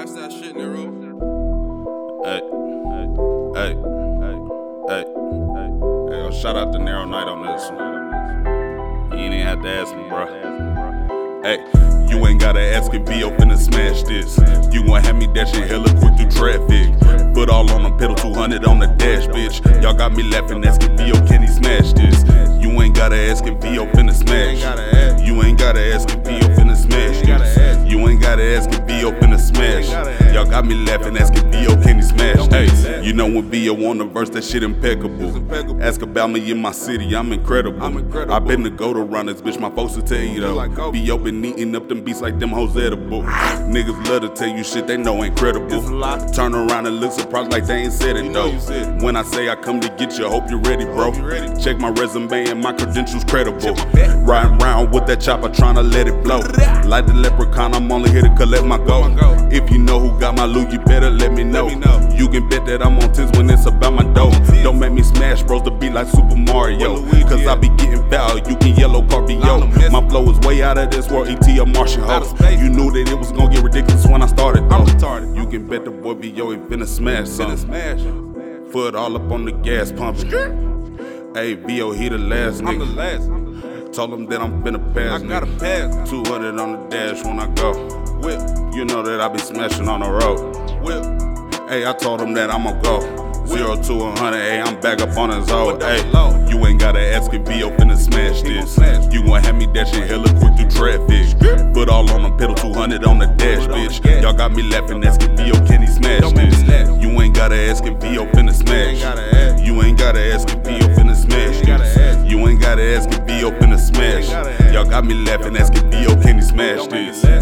Smash that shit, Nero. Hey, hey, hey, hey, hey. Hey, yo, shout out to Nero Knight on this one. You ain't even have to ask me, bro. Hey, you ain't gotta ask if VO finna smash this. You gon' have me dashing hella quick through traffic. Foot all on the pedal, 200 on the dash, bitch. Y'all got me laughing, asking VO, can he smash this? You ain't gotta ask if VO finna smash. You ain't gotta ask if VO finna smash this. You ain't gotta ask VO finna smash. Y'all got me laughing, asking VO, can he smash? Hey, you know when VO on the verse, that shit impeccable. Ask about me in my city, I'm incredible. i been the go to run this bitch, my folks will tell you though. VO been eating up them beats like them hoes edible. Niggas love to tell you shit they know ain't credible. Turn around and look surprised like they ain't said it though. When I say I come to get you, hope you're ready, bro. Check my resume and my credentials credible. Riding around with that chopper, trying to let it blow. Like the leprechaun, I'm only here to collect my gold. If you know who got my loot, you better let me know. You can bet that I'm on tens when it's about my dough. Don't make me smash bros to be like Super Mario. Cause I be getting value, you can yellow card My flow is way out of this world, ET a Martian host. You knew that it was gonna get ridiculous when I started though. You can bet the boy VO ain't finna smash something. Foot all up on the gas pumping. Hey, VO, he the last I'm the nigga. last. Told him that I'm finna pass. I got a nigga. pass. 200 on the dash when I go. Whip, You know that I be smashing on the road. whip. Hey, I told him that I'ma go. Zero to a hundred, hey, I'm back up on his old. Hey, you ain't gotta ask if VO finna smash this. You gon' have me dashing hella quick through traffic. Foot all on the pedal, 200 on the dash, Put bitch. Y'all got me laughing, asking VO, can he smash Don't make me this? You ain't gotta ask if VO finna smash. You ain't gotta ask if VO finna smash this. You ain't gotta ask if VO finna smash. Y'all got me laughing, asking VO, can he smash Don't make me this?